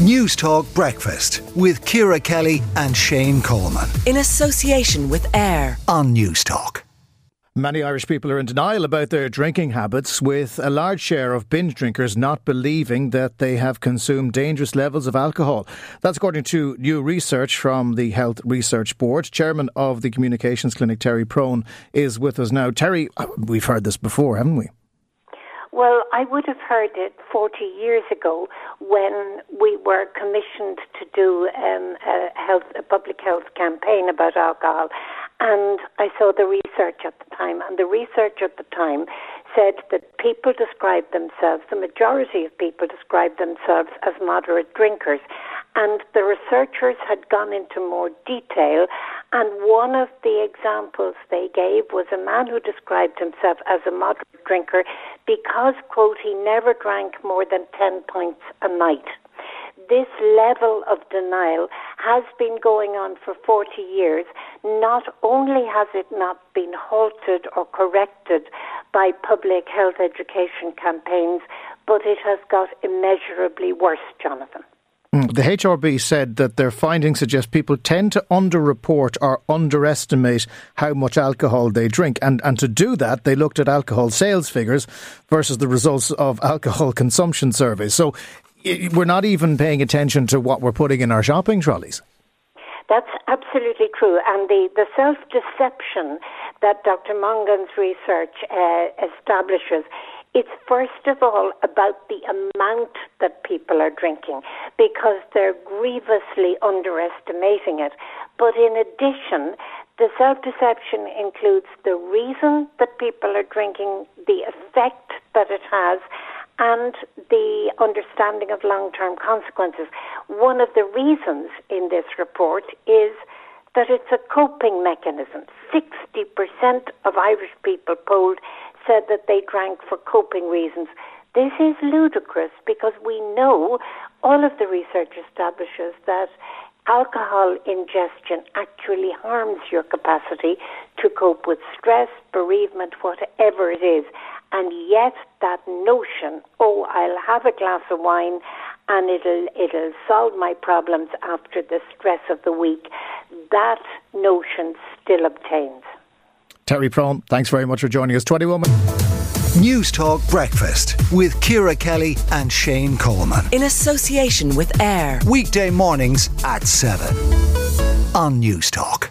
Newstalk Breakfast with Ciara Kelly and Shane Coleman. In association with AIR on Newstalk. Many Irish people are in denial about their drinking habits, with a large share of binge drinkers not believing that they have consumed dangerous levels of alcohol. That's according to new research from the Health Research Board. Chairman of the Communications Clinic, Terry Prone, is with us now. Terry, uh, we've heard this before, haven't we? Well, I would have heard it 40 years ago when we were commissioned to do um, a, health, a public health campaign about alcohol. And I saw the research at the time, and the research at the time said that people describe themselves, the majority of people describe themselves as moderate drinkers. And the researchers had gone into more detail, and one of the examples they gave was a man who described himself as a moderate drinker because, quote, he never drank more than 10 pints a night. This level of denial has been going on for 40 years. Not only has it not been halted or corrected by public health education campaigns, but it has got immeasurably worse, Jonathan. Mm, the HRB said that their findings suggest people tend to underreport or underestimate how much alcohol they drink. And, and to do that, they looked at alcohol sales figures versus the results of alcohol consumption surveys. So we're not even paying attention to what we're putting in our shopping trolleys. That's absolutely true. And the, the self deception that Dr. Mongan's research uh, establishes it's first of all about the amount that people are drinking because they're grievously underestimating it. But in addition, the self deception includes the reason that people are drinking, the effect that it has, and the understanding of long term consequences. One of the reasons in this report is that it's a coping mechanism. 60% of Irish people polled said that they drank for coping reasons. This is ludicrous because we know all of the research establishes that alcohol ingestion actually harms your capacity to cope with stress, bereavement, whatever it is. And yet that notion, oh, I'll have a glass of wine and it'll it'll solve my problems after the stress of the week, that notion still obtains. Terry Prone, thanks very much for joining us. 21 Newstalk Breakfast with Ciara Kelly and Shane Coleman. In association with AIR. Weekday mornings at 7 on Newstalk.